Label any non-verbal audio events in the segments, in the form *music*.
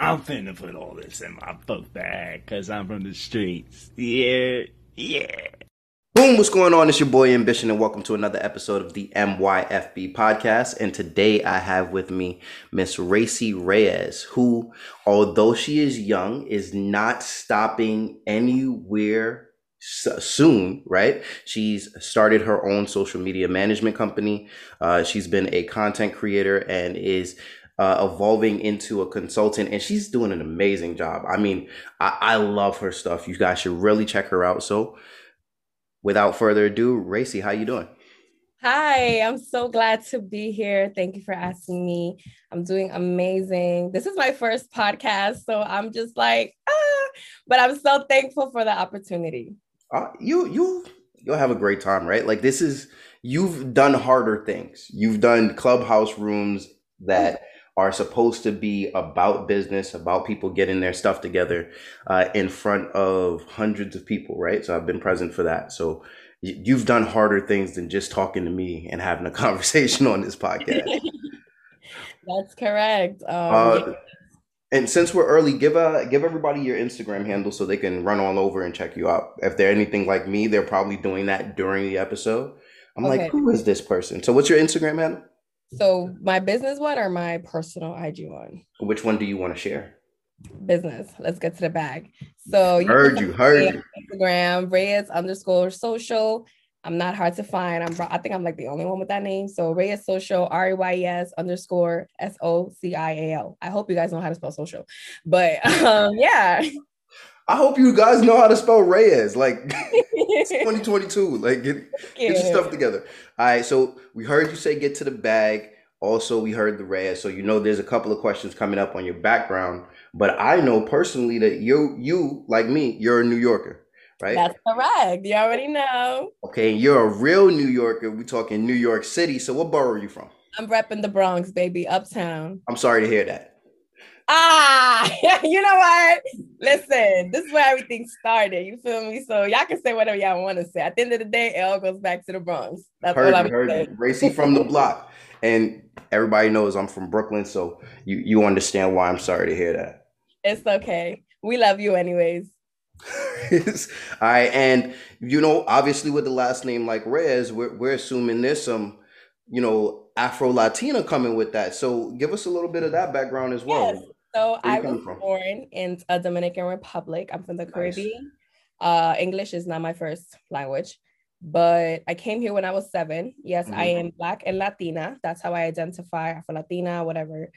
I'm finna put all this in my book bag because I'm from the streets. Yeah, yeah. Boom, what's going on? It's your boy Ambition, and welcome to another episode of the MYFB podcast. And today I have with me Miss Racy Reyes, who, although she is young, is not stopping anywhere soon, right? She's started her own social media management company. Uh, she's been a content creator and is uh, evolving into a consultant, and she's doing an amazing job. I mean, I, I love her stuff. You guys should really check her out. So, without further ado, Racy, how you doing? Hi, I'm so glad to be here. Thank you for asking me. I'm doing amazing. This is my first podcast, so I'm just like, ah, but I'm so thankful for the opportunity. Uh, you you you'll have a great time, right? Like this is you've done harder things. You've done clubhouse rooms that are supposed to be about business, about people getting their stuff together uh, in front of hundreds of people, right? So I've been present for that. So you've done harder things than just talking to me and having a *laughs* conversation on this podcast. *laughs* That's correct. Um, uh, and since we're early, give a give everybody your Instagram handle so they can run all over and check you out. If they're anything like me, they're probably doing that during the episode. I'm okay. like, who is this person? So what's your Instagram handle? So my business one or my personal IG one? Which one do you want to share? Business. Let's get to the bag. So you heard you, heard you. Instagram, Reyes underscore social. I'm not hard to find. I'm I think I'm like the only one with that name. So Reyes Social, R E Y E S underscore S O C I A L. I hope you guys know how to spell social. But *laughs* um, yeah. I hope you guys know how to spell Reyes. Like *laughs* *laughs* 2022. Like get, get your stuff together. All right. So we heard you say get to the bag. Also, we heard the Reyes. So you know there's a couple of questions coming up on your background. But I know personally that you you, like me, you're a New Yorker. Right? That's correct. You already know. Okay, you're a real New Yorker. We're talking New York City. So what borough are you from? I'm repping the Bronx, baby, uptown. I'm sorry to hear that. Ah, *laughs* you know what? Listen, this is where everything started. You feel me? So y'all can say whatever y'all want to say. At the end of the day, it all goes back to the Bronx. That's heard all I'm heard saying. Racy from the block. And everybody knows I'm from Brooklyn, so you you understand why I'm sorry to hear that. It's okay. We love you anyways. *laughs* all right, and you know, obviously with the last name like Reyes, we're we're assuming there's some, you know, Afro Latina coming with that. So give us a little bit of that background as well. Yes. So I was from? born in a Dominican Republic. I'm from the Caribbean. Uh, English is not my first language, but I came here when I was seven. Yes, mm-hmm. I am Black and Latina. That's how I identify Afro Latina, whatever.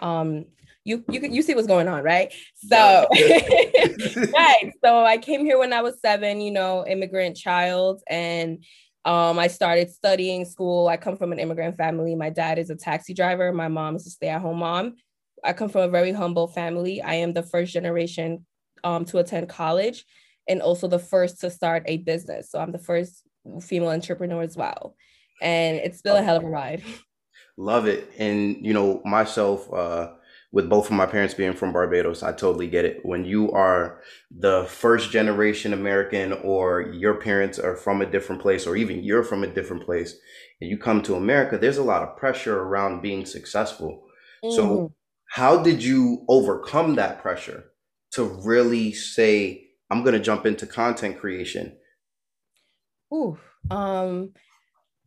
Um, you you you see what's going on, right? So, *laughs* *laughs* right. So I came here when I was seven. You know, immigrant child, and um, I started studying school. I come from an immigrant family. My dad is a taxi driver. My mom is a stay-at-home mom. I come from a very humble family. I am the first generation um, to attend college and also the first to start a business. So I'm the first female entrepreneur as well. And it's still a hell of a ride. *laughs* Love it. And, you know, myself, uh, with both of my parents being from Barbados, I totally get it. When you are the first generation American or your parents are from a different place or even you're from a different place and you come to America, there's a lot of pressure around being successful. Mm. So how did you overcome that pressure to really say, I'm going to jump into content creation? Ooh, um,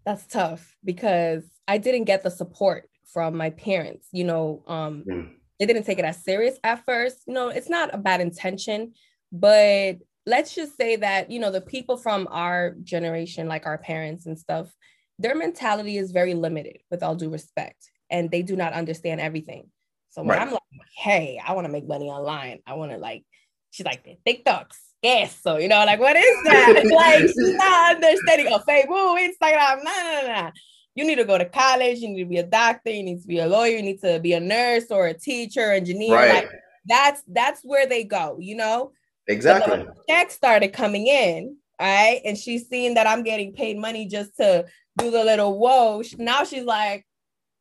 that's tough because I didn't get the support from my parents. You know, um, mm. they didn't take it as serious at first. You know, it's not a bad intention, but let's just say that, you know, the people from our generation, like our parents and stuff, their mentality is very limited with all due respect, and they do not understand everything. So when right. I'm like, hey, I want to make money online, I want to like, she's like, TikToks. Yes. So, you know, like, what is that? *laughs* like, she's not understanding of Facebook, Instagram. Nah, nah, nah. You need to go to college. You need to be a doctor. You need to be a lawyer. You need to be a nurse or a teacher, engineer. Right. Like, that's that's where they go, you know? Exactly. Check started coming in, all right? And she's seeing that I'm getting paid money just to do the little whoa. Now she's like,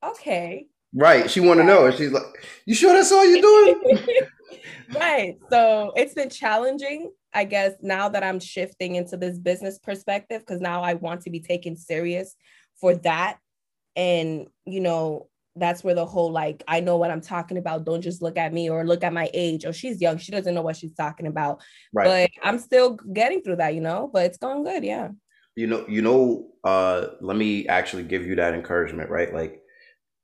okay, Right. She want to know. And she's like, "You sure that's all you're doing?" *laughs* right. So it's been challenging, I guess, now that I'm shifting into this business perspective because now I want to be taken serious for that, and you know, that's where the whole like I know what I'm talking about. Don't just look at me or look at my age. Or she's young, she doesn't know what she's talking about. Right. But I'm still getting through that, you know. But it's going good, yeah. You know, you know. Uh, let me actually give you that encouragement, right? Like,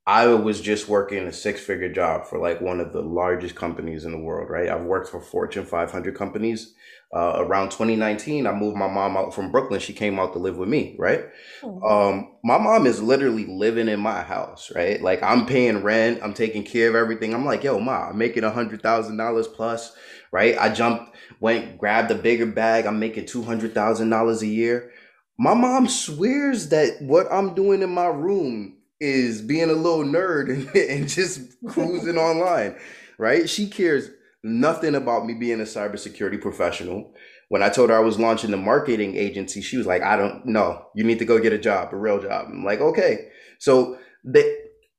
I was just working a six figure job for like one of the largest companies in the world, right? I've worked for Fortune 500 companies uh, around 2019, I moved my mom out from Brooklyn. She came out to live with me, right? Oh. Um, my mom is literally living in my house, right? Like I'm paying rent, I'm taking care of everything. I'm like, yo, ma, I'm making a hundred thousand dollars plus, right? I jumped, went, grabbed a bigger bag. I'm making two hundred thousand dollars a year. My mom swears that what I'm doing in my room is being a little nerd and, *laughs* and just cruising online, right? She cares nothing about me being a cybersecurity professional. When I told her I was launching the marketing agency, she was like, I don't know. You need to go get a job, a real job. I'm like, okay. So they,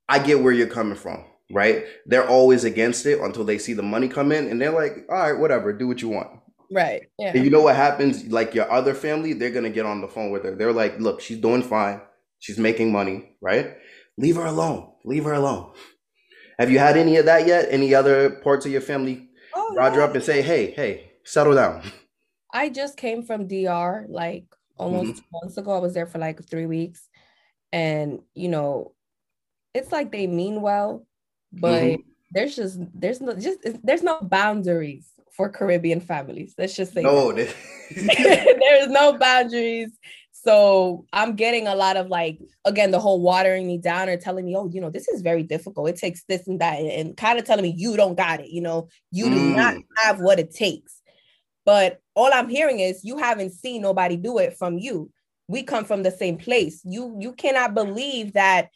I get where you're coming from, right? They're always against it until they see the money come in and they're like, all right, whatever, do what you want. Right. Yeah. And you know what happens? Like your other family, they're going to get on the phone with her. They're like, look, she's doing fine. She's making money, right? Leave her alone. Leave her alone. Have you had any of that yet? Any other parts of your family oh, Roger yeah. up and say, hey, hey, settle down. I just came from DR like almost mm-hmm. months ago. I was there for like three weeks. And, you know, it's like they mean well, but mm-hmm. there's just, there's no, just, there's no boundaries for Caribbean families. Let's just say, no, *laughs* there's no boundaries. So I'm getting a lot of like, again, the whole watering me down or telling me, oh, you know, this is very difficult. It takes this and that, and, and kind of telling me you don't got it. You know, you mm. do not mm. have what it takes. But all I'm hearing is you haven't seen nobody do it from you. We come from the same place. You you cannot believe that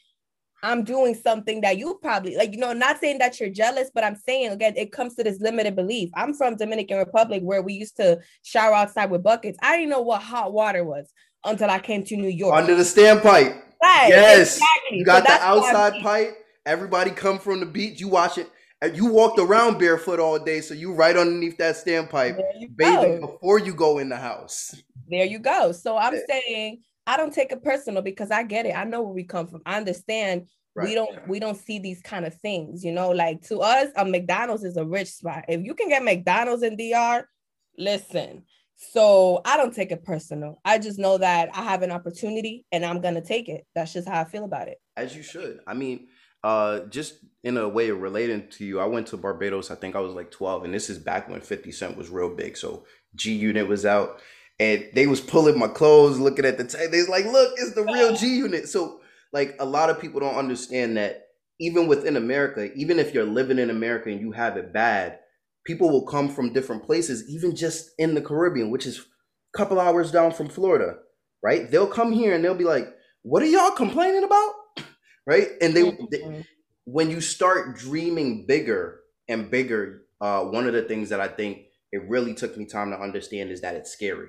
I'm doing something that you probably like, you know, not saying that you're jealous, but I'm saying again, it comes to this limited belief. I'm from Dominican Republic where we used to shower outside with buckets. I didn't know what hot water was until I came to New York. Under the standpipe. Right. Yes. Exactly. You got so the outside pipe. Everybody come from the beach. You watch it. Uh, you walked around barefoot all day, so you right underneath that standpipe, bathing go. before you go in the house. There you go. So I'm saying I don't take it personal because I get it. I know where we come from. I understand Right. we don't we don't see these kind of things you know like to us a mcdonald's is a rich spot if you can get mcdonald's in dr listen so I don't take it personal. I just know that I have an opportunity and I'm gonna take it. That's just how I feel about it. As you should. I mean, uh, just in a way relating to you, I went to Barbados. I think I was like 12, and this is back when 50 Cent was real big. So G Unit was out, and they was pulling my clothes, looking at the tape. They was like, "Look, it's the real G Unit." So like a lot of people don't understand that even within America, even if you're living in America and you have it bad, people will come from different places, even just in the Caribbean, which is a couple hours down from Florida, right? They'll come here and they'll be like, "What are y'all complaining about?" *laughs* right? And they, they mm-hmm. when you start dreaming bigger and bigger, uh, one of the things that I think it really took me time to understand is that it's scary,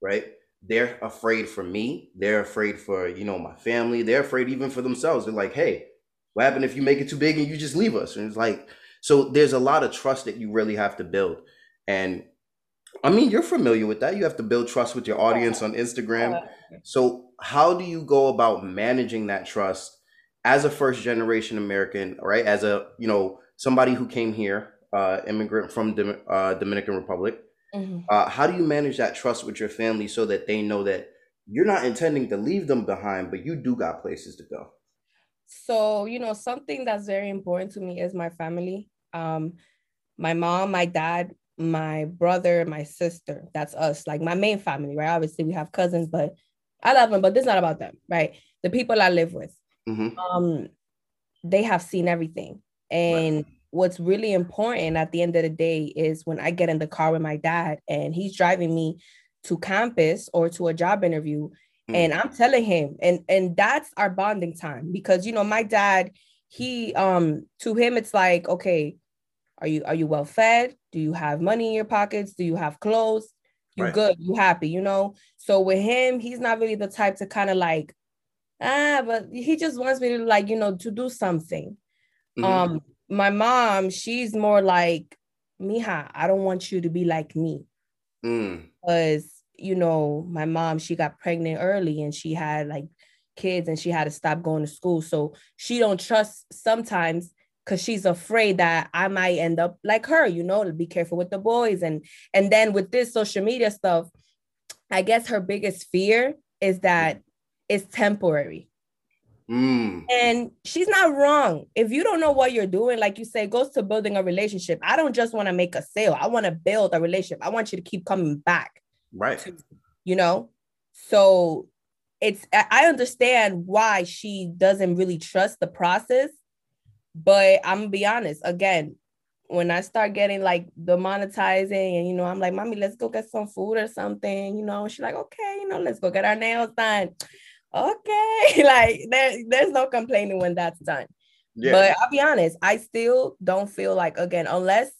right? They're afraid for me. They're afraid for you know my family. They're afraid even for themselves. They're like, "Hey, what happened if you make it too big and you just leave us?" And it's like so there's a lot of trust that you really have to build. And I mean, you're familiar with that. You have to build trust with your audience on Instagram. So how do you go about managing that trust as a first generation American, right? As a, you know, somebody who came here, uh, immigrant from the uh, Dominican Republic. Mm-hmm. Uh, how do you manage that trust with your family so that they know that you're not intending to leave them behind, but you do got places to go? So, you know, something that's very important to me is my family. Um, my mom, my dad, my brother, my sister. That's us, like my main family, right? Obviously, we have cousins, but I love them, but this is not about them, right? The people I live with, mm-hmm. um, they have seen everything. And right. what's really important at the end of the day is when I get in the car with my dad and he's driving me to campus or to a job interview, mm-hmm. and I'm telling him, and and that's our bonding time because you know my dad, he um to him it's like okay are you are you well fed? Do you have money in your pockets? Do you have clothes? You right. good? You happy? You know. So with him, he's not really the type to kind of like ah, but he just wants me to like you know to do something. Mm-hmm. Um, my mom, she's more like, Mija, I don't want you to be like me. Mm. Because, you know, my mom, she got pregnant early and she had like, kids and she had to stop going to school. So she don't trust sometimes because she's afraid that I might end up like her, you know, to be careful with the boys. And and then with this social media stuff, I guess her biggest fear is that it's temporary. Mm. And she's not wrong. If you don't know what you're doing, like you say, goes to building a relationship. I don't just want to make a sale. I want to build a relationship. I want you to keep coming back. Right. To, you know? So it's I understand why she doesn't really trust the process, but I'm gonna be honest. Again, when I start getting like the monetizing, and you know, I'm like, mommy, let's go get some food or something, you know. She's like, okay, you know, let's go get our nails done okay *laughs* like there, there's no complaining when that's done yeah. but i'll be honest i still don't feel like again unless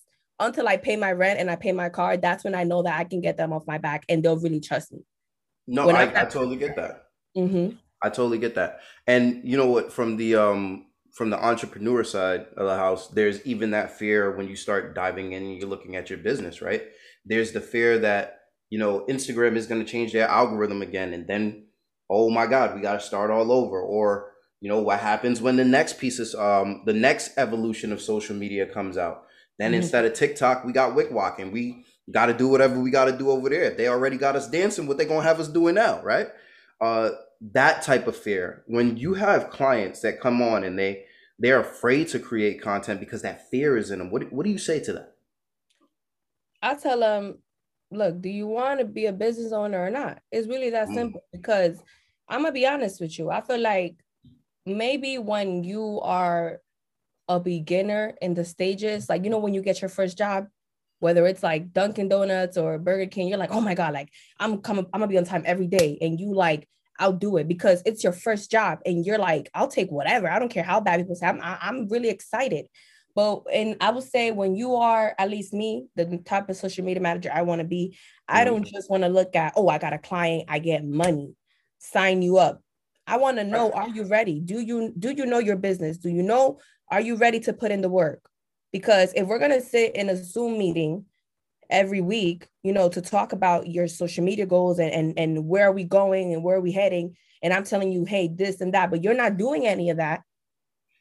until i pay my rent and i pay my car that's when i know that i can get them off my back and they'll really trust me no I, I, totally get that mm-hmm. i totally get that and you know what from the um from the entrepreneur side of the house there's even that fear when you start diving in and you're looking at your business right? There's the fear that you know instagram is going to change their algorithm again and then oh my god we got to start all over. Or you know what happens when the next piece of um the next evolution of social media comes out? Then mm-hmm. instead of tiktok we got wickwalk and we got to do whatever we got to do over there. If they already got us dancing what they gonna have us doing now right? Uh that type of fear when you have clients that come on and they they're afraid to create content because that fear is in them what, what do you say to that i tell them look do you want to be a business owner or not it's really that mm. simple because I'm gonna be honest with you. I feel like maybe when you are a beginner in the stages, like you know, when you get your first job, whether it's like Dunkin' Donuts or Burger King, you're like, oh my God, like I'm coming, I'm gonna be on time every day. And you like, I'll do it because it's your first job. And you're like, I'll take whatever. I don't care how bad people say. I'm, I'm really excited. But and I would say when you are at least me, the type of social media manager I want to be, I mm-hmm. don't just want to look at, oh, I got a client, I get money sign you up. I want to know are you ready? Do you do you know your business? Do you know are you ready to put in the work? Because if we're going to sit in a Zoom meeting every week, you know, to talk about your social media goals and and and where are we going and where are we heading and I'm telling you, "Hey, this and that," but you're not doing any of that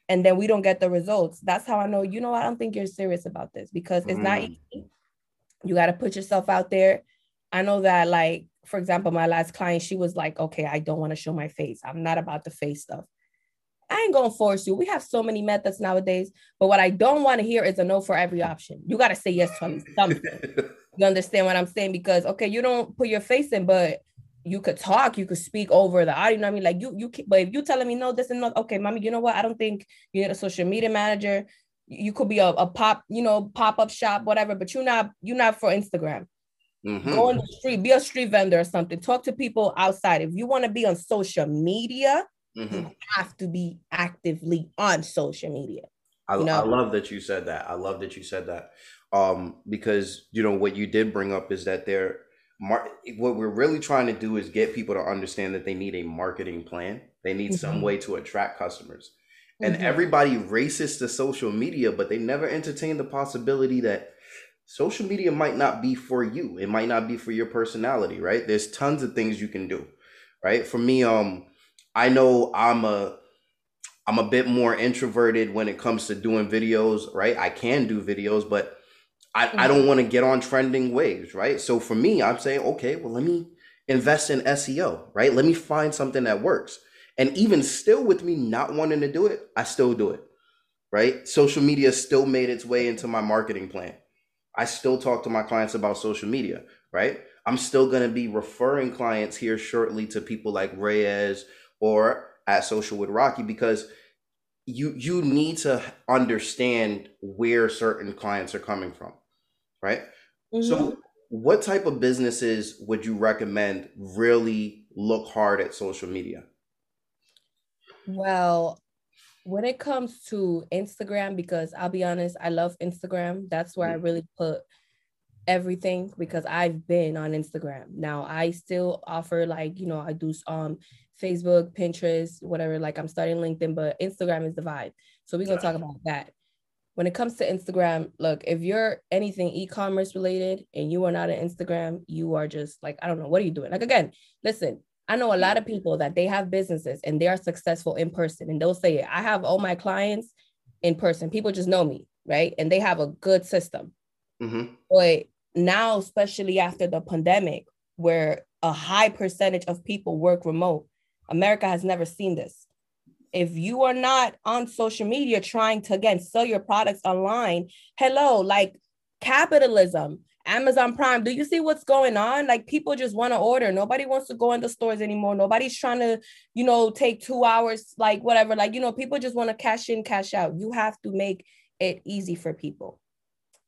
and then we don't get the results. That's how I know, you know, I don't think you're serious about this because it's mm. not easy. You got to put yourself out there. I know that like for example, my last client, she was like, okay, I don't want to show my face. I'm not about the face stuff. I ain't gonna force you. We have so many methods nowadays, but what I don't want to hear is a no for every option. You got to say yes to *laughs* something. you understand what I'm saying? Because okay, you don't put your face in, but you could talk, you could speak over the audio. You know what I mean? Like you, you. Can, But if you telling me no, this and no, okay, mommy, you know what? I don't think you need a social media manager. You could be a, a pop, you know, pop up shop, whatever. But you're not, you're not for Instagram. Mm-hmm. Go on the street, be a street vendor or something. Talk to people outside. If you want to be on social media, mm-hmm. you have to be actively on social media. I, you know? I love that you said that. I love that you said that. Um, because you know what you did bring up is that they're mar- what we're really trying to do is get people to understand that they need a marketing plan. They need mm-hmm. some way to attract customers. And mm-hmm. everybody races to social media, but they never entertain the possibility that social media might not be for you. It might not be for your personality, right? There's tons of things you can do, right? For me, um, I know I'm a I'm a bit more introverted when it comes to doing videos, right? I can do videos, but I, mm-hmm. I don't want to get on trending waves, right? So for me, I'm saying, okay, well, let me invest in SEO, right? Let me find something that works. And even still with me not wanting to do it, I still do it, right? Social media still made its way into my marketing plan. I still talk to my clients about social media, right? I'm still going to be referring clients here shortly to people like Reyes or at Social with Rocky because you you need to understand where certain clients are coming from, right? Mm-hmm. So what type of businesses would you recommend really look hard at social media? Well, when it comes to Instagram, because I'll be honest, I love Instagram. That's where I mm. really put everything because I've been on Instagram. Now I still offer like, you know, I do um Facebook, Pinterest, whatever, like I'm starting LinkedIn, but Instagram is the vibe. So we're gonna talk about that. When it comes to Instagram, look, if you're anything e-commerce related and you are not an Instagram, you are just like, I don't know, what are you doing? Like again, listen, I know a lot of people that they have businesses and they are successful in person, and they'll say, I have all my clients in person. People just know me, right? And they have a good system. Mm-hmm. But now, especially after the pandemic, where a high percentage of people work remote, America has never seen this. If you are not on social media trying to again sell your products online, hello, like capitalism, Amazon Prime, do you see what's going on? Like people just want to order. Nobody wants to go in the stores anymore. Nobody's trying to, you know, take two hours, like whatever. Like, you know, people just want to cash in, cash out. You have to make it easy for people.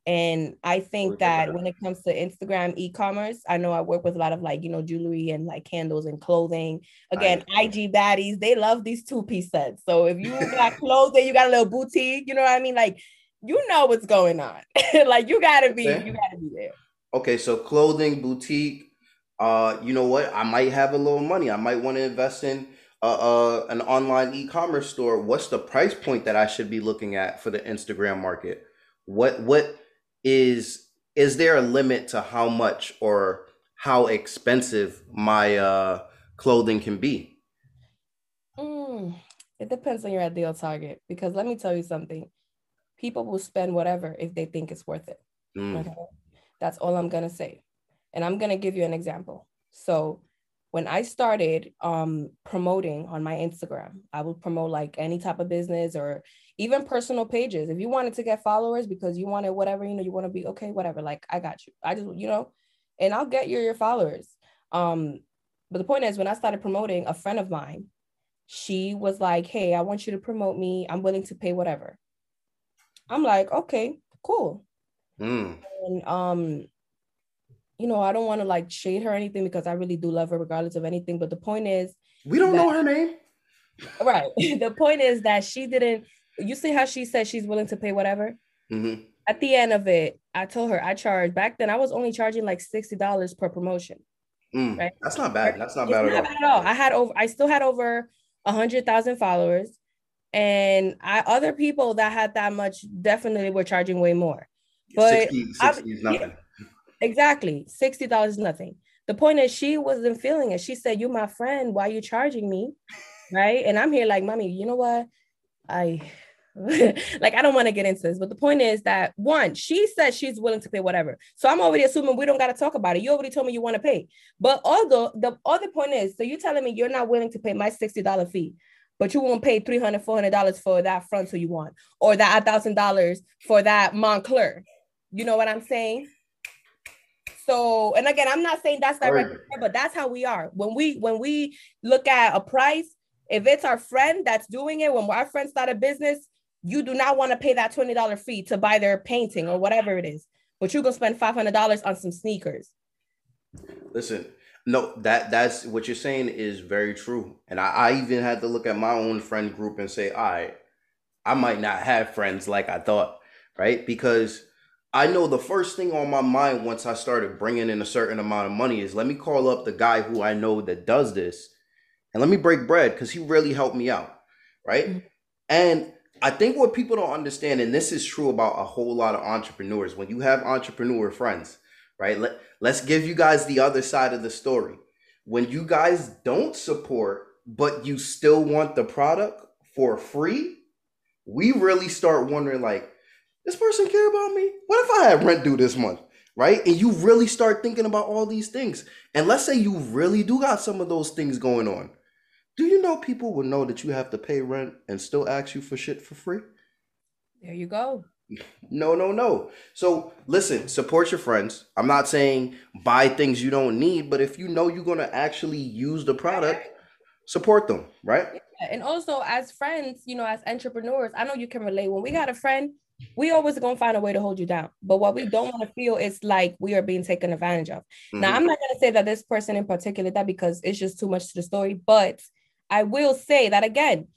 And I think that when it comes to Instagram e-commerce, I know I work with a lot of like, you know, jewelry and like candles and clothing. Again, IG baddies, they love these two-piece sets. So if you got clothing, you got a little boutique, you know what I mean? Like you know what's going on. *laughs* like you gotta be, you gotta be there. Okay, so clothing, boutique. Uh, you know what? I might have a little money. I might want to invest in uh, uh an online e-commerce store. What's the price point that I should be looking at for the Instagram market? What what is is there a limit to how much or how expensive my uh clothing can be? Mm, it depends on your ideal target because let me tell you something people will spend whatever if they think it's worth it. Mm. Okay? That's all I'm gonna say. And I'm gonna give you an example. So when I started um, promoting on my Instagram, I would promote like any type of business or even personal pages. If you wanted to get followers because you wanted whatever, you know, you want to be okay, whatever. Like I got you. I just, you know, and I'll get your, your followers. Um, but the point is, when I started promoting, a friend of mine, she was like, "Hey, I want you to promote me. I'm willing to pay whatever." I'm like, okay, cool. Mm. And um, you know, I don't want to like shade her or anything because I really do love her regardless of anything. But the point is, we don't that, know her name. Right. *laughs* the point is that she didn't. You see how she said she's willing to pay whatever. Mm-hmm. At the end of it, I told her I charged back then. I was only charging like sixty dollars per promotion. Mm, right. That's not bad. That's not bad, at, not bad at all. I had over. I still had over a hundred thousand followers. And I other people that had that much definitely were charging way more. But 60, 60 is nothing. Yeah, exactly. $60 is nothing. The point is she wasn't feeling it. She said, You my friend, why are you charging me? Right. And I'm here like, mommy, you know what? I *laughs* like I don't want to get into this, but the point is that one, she said she's willing to pay whatever. So I'm already assuming we don't got to talk about it. You already told me you want to pay. But although the other point is, so you're telling me you're not willing to pay my $60 fee but you won't pay $300, $400 for that frontal you want, or that $1,000 for that Moncler. You know what I'm saying? So, and again, I'm not saying that's direct, right. but that's how we are. When we when we look at a price, if it's our friend that's doing it, when our friend start a business, you do not want to pay that $20 fee to buy their painting or whatever it is, but you're gonna spend $500 on some sneakers. Listen, no, that that's what you're saying is very true. And I, I even had to look at my own friend group and say, all right, I might not have friends like I thought, right? Because I know the first thing on my mind once I started bringing in a certain amount of money is let me call up the guy who I know that does this and let me break bread because he really helped me out, right? Mm-hmm. And I think what people don't understand, and this is true about a whole lot of entrepreneurs, when you have entrepreneur friends, right? Let, let's give you guys the other side of the story. When you guys don't support, but you still want the product for free, we really start wondering like, this person care about me? What if I have rent due this month? Right? And you really start thinking about all these things. And let's say you really do got some of those things going on. Know people will know that you have to pay rent and still ask you for shit for free? There you go. No, no, no. So listen, support your friends. I'm not saying buy things you don't need, but if you know you're gonna actually use the product, support them, right? Yeah. And also as friends, you know, as entrepreneurs, I know you can relate. When we got a friend, we always gonna find a way to hold you down. But what we don't want to feel is like we are being taken advantage of. Mm-hmm. Now, I'm not gonna say that this person in particular that because it's just too much to the story, but I will say that again,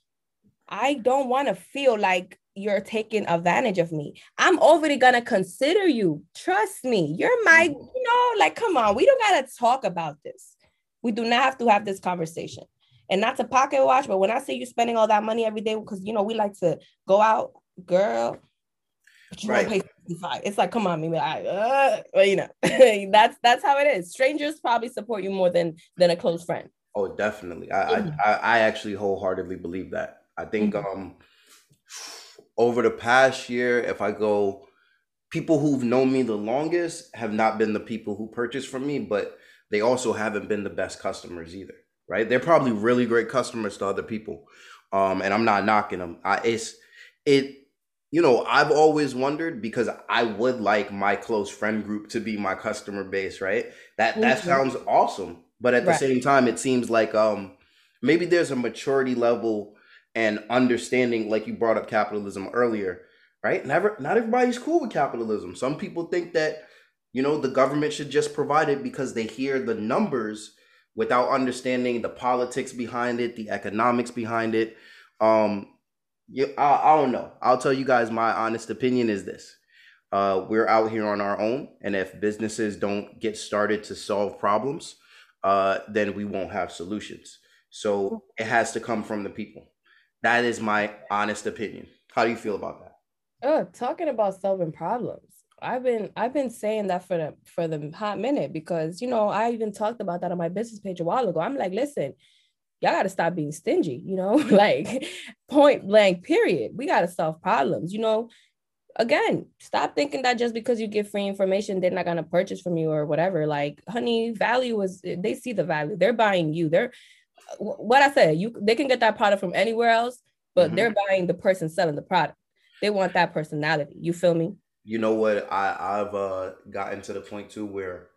I don't want to feel like you're taking advantage of me. I'm already gonna consider you. Trust me. You're my, mm-hmm. you know, like, come on, we don't gotta talk about this. We do not have to have this conversation. And not to pocket watch, but when I say you spending all that money every day, because you know, we like to go out, girl. You right. pay 55. It's like, come on, me, like, uh, well, you know, *laughs* that's that's how it is. Strangers probably support you more than than a close friend. Oh, definitely. I, mm-hmm. I, I actually wholeheartedly believe that. I think mm-hmm. um over the past year, if I go people who've known me the longest have not been the people who purchased from me, but they also haven't been the best customers either. Right? They're probably really great customers to other people. Um, and I'm not knocking them. I it's it you know, I've always wondered because I would like my close friend group to be my customer base, right? That that mm-hmm. sounds awesome. But at the right. same time, it seems like um maybe there's a maturity level and understanding, like you brought up capitalism earlier, right? Never not everybody's cool with capitalism. Some people think that, you know, the government should just provide it because they hear the numbers without understanding the politics behind it, the economics behind it. Um, yeah, I, I don't know. I'll tell you guys my honest opinion is this. Uh, we're out here on our own, and if businesses don't get started to solve problems, uh, then we won't have solutions. So it has to come from the people. That is my honest opinion. How do you feel about that? Oh, talking about solving problems. I've been I've been saying that for the for the hot minute because you know I even talked about that on my business page a while ago. I'm like, listen, y'all got to stop being stingy, you know, *laughs* like point blank, period. We got to solve problems, you know. Again, stop thinking that just because you give free information, they're not going to purchase from you or whatever. Like, honey, value is they see the value. They're buying you. They're what I said, you they can get that product from anywhere else, but mm-hmm. they're buying the person selling the product. They want that personality. You feel me? You know what? I, I've uh, gotten to the point too where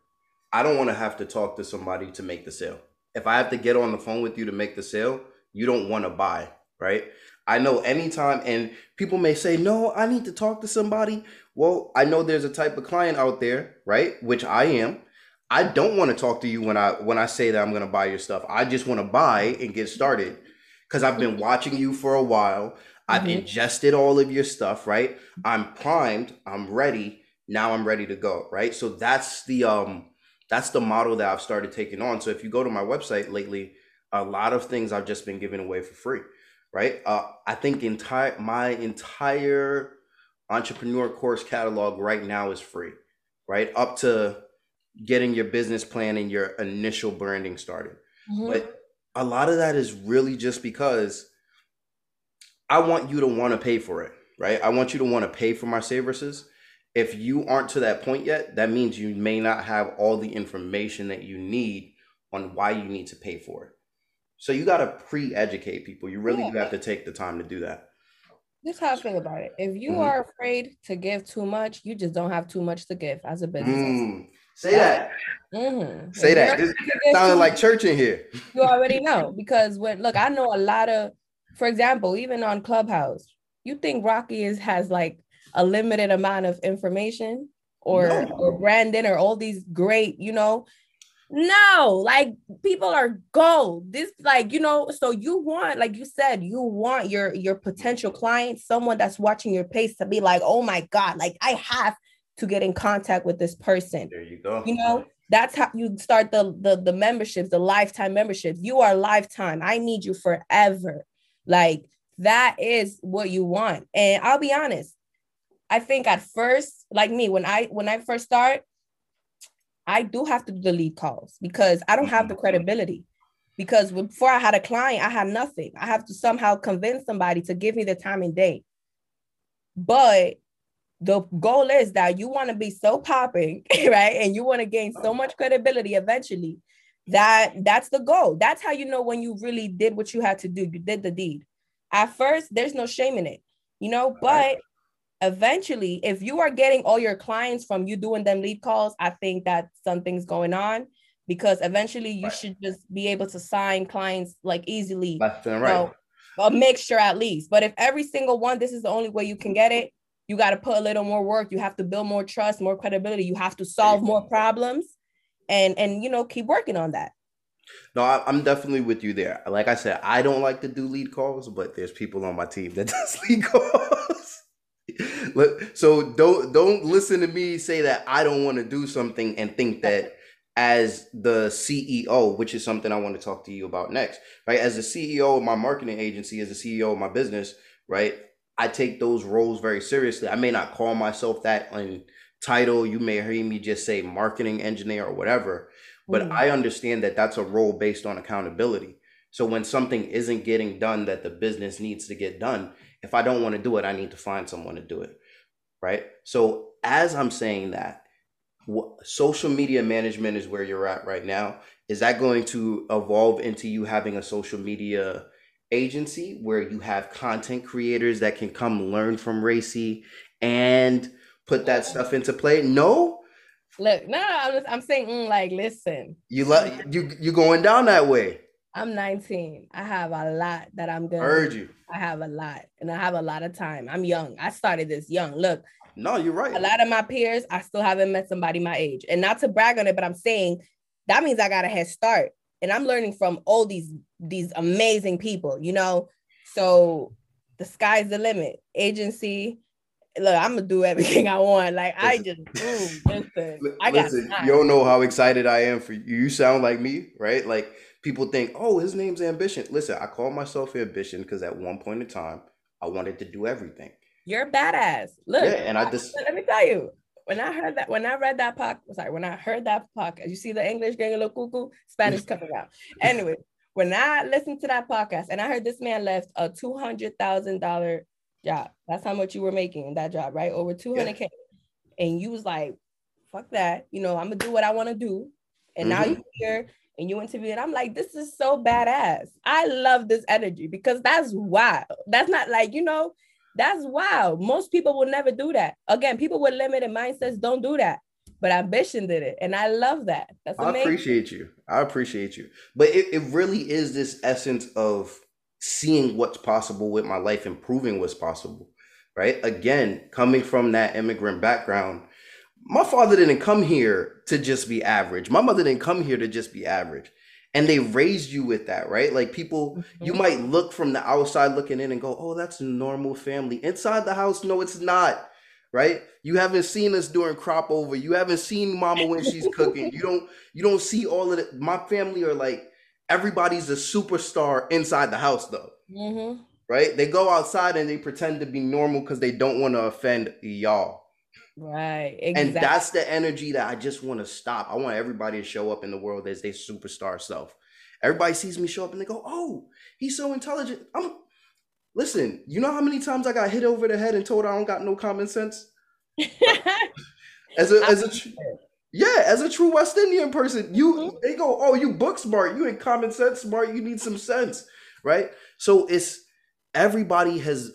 I don't want to have to talk to somebody to make the sale if I have to get on the phone with you to make the sale, you don't want to buy, right? I know anytime, and people may say, no, I need to talk to somebody. Well, I know there's a type of client out there, right? Which I am. I don't want to talk to you when I when I say that I'm going to buy your stuff. I just want to buy and get started because I've been watching you for a while. I've mm-hmm. ingested all of your stuff, right? I'm primed. I'm ready. Now I'm ready to go, right? So that's the um that's the model that I've started taking on. So if you go to my website lately, a lot of things I've just been giving away for free, right? Uh, I think entire my entire entrepreneur course catalog right now is free, right? Up to getting your business plan and your initial branding started. Mm-hmm. But a lot of that is really just because I want you to want to pay for it, right? I want you to want to pay for my services if you aren't to that point yet, that means you may not have all the information that you need on why you need to pay for it. So you got to pre-educate people. You really yeah. have to take the time to do that. This how I feel about it. If you mm-hmm. are afraid to give too much, you just don't have too much to give as a business. Mm. Say that. Mm-hmm. Say if that. It sounded like church in here. You already know because when look, I know a lot of, for example, even on Clubhouse, you think Rocky is has like a limited amount of information or no. or Brandon or all these great, you know. No, like people are gold. This like, you know, so you want like you said, you want your your potential client, someone that's watching your pace to be like, "Oh my god, like I have to get in contact with this person." There you go. You know, that's how you start the the the memberships, the lifetime memberships. You are lifetime. I need you forever. Like that is what you want. And I'll be honest, I think at first, like me, when I when I first start, I do have to do the lead calls because I don't have the mm-hmm. credibility. Because before I had a client, I had nothing. I have to somehow convince somebody to give me the time and date. But the goal is that you want to be so popping, *laughs* right? And you want to gain so much credibility eventually that that's the goal. That's how you know when you really did what you had to do. You did the deed. At first, there's no shame in it, you know, but eventually if you are getting all your clients from you doing them lead calls i think that something's going on because eventually you right. should just be able to sign clients like easily. Left and right. know, a mixture at least. But if every single one this is the only way you can get it you got to put a little more work. You have to build more trust more credibility. You have to solve more problems and and you know keep working on that. No, I, am definitely with you there. Like I said, I don't like to do lead calls, but there's people on my team that *laughs* does lead calls so don't don't listen to me say that I don't want to do something and think that as the CEO, which is something I want to talk to you about next, right? As the CEO of my marketing agency, as the CEO of my business, right? I take those roles very seriously. I may not call myself that on title. You may hear me just say marketing engineer or whatever, but mm. I understand that that's a role based on accountability. So when something isn't getting done that the business needs to get done, if I don't want to do it, I need to find someone to do it. Right. So as I'm saying that, social media management is where you're at right now. Is that going to evolve into you having a social media agency where you have content creators that can come learn from Racy and put that stuff into play? No. Look, no, I'm, just, I'm saying mm, like, listen. You love you you going down that way. I'm 19. I have a lot that I'm gonna. Heard you. I have a lot, and I have a lot of time. I'm young. I started this young. Look. No, you're right. A lot of my peers, I still haven't met somebody my age, and not to brag on it, but I'm saying that means I got a head start, and I'm learning from all these these amazing people. You know, so the sky's the limit. Agency. Look, I'm gonna do everything I want. Like listen. I just, ooh, listen, I got listen, you don't know how excited I am for you. You sound like me, right? Like people think, oh, his name's Ambition. Listen, I call myself Ambition because at one point in time, I wanted to do everything. You're a badass. Look, yeah, and I just let me tell you, when I heard that, when I read that podcast, sorry, when I heard that podcast, you see the English getting a little cuckoo, Spanish *laughs* coming out. Anyway, when I listened to that podcast and I heard this man left a two hundred thousand dollar job, that's how much you were making in that job, right? Over two hundred k, and you was like, "Fuck that," you know, I'm gonna do what I want to do, and mm-hmm. now you're here and you interview and I'm like, this is so badass. I love this energy because that's wild. That's not like, you know, that's wild. Most people will never do that. Again, people with limited mindsets don't do that. But ambition did it. And I love that. That's amazing. I appreciate you. I appreciate you. But it, it really is this essence of seeing what's possible with my life, improving what's possible. Right. Again, coming from that immigrant background, my father didn't come here to just be average. My mother didn't come here to just be average. And they raised you with that, right? Like people, mm-hmm. you might look from the outside looking in and go, oh, that's a normal family. Inside the house, no, it's not, right? You haven't seen us doing crop over. You haven't seen mama when she's cooking. You don't, you don't see all of it. My family are like, everybody's a superstar inside the house though. Mm-hmm. Right? They go outside and they pretend to be normal because they don't want to offend y'all. Right. Exactly. And that's the energy that I just want to stop. I want everybody to show up in the world as their superstar self. Everybody sees me show up and they go, "Oh, he's so intelligent." I'm Listen, you know how many times I got hit over the head and told I don't got no common sense? as a *laughs* as a yeah, as a true West Indian person, you mm-hmm. they go, "Oh, you book smart, you ain't common sense smart, you need some sense." Right? So it's everybody has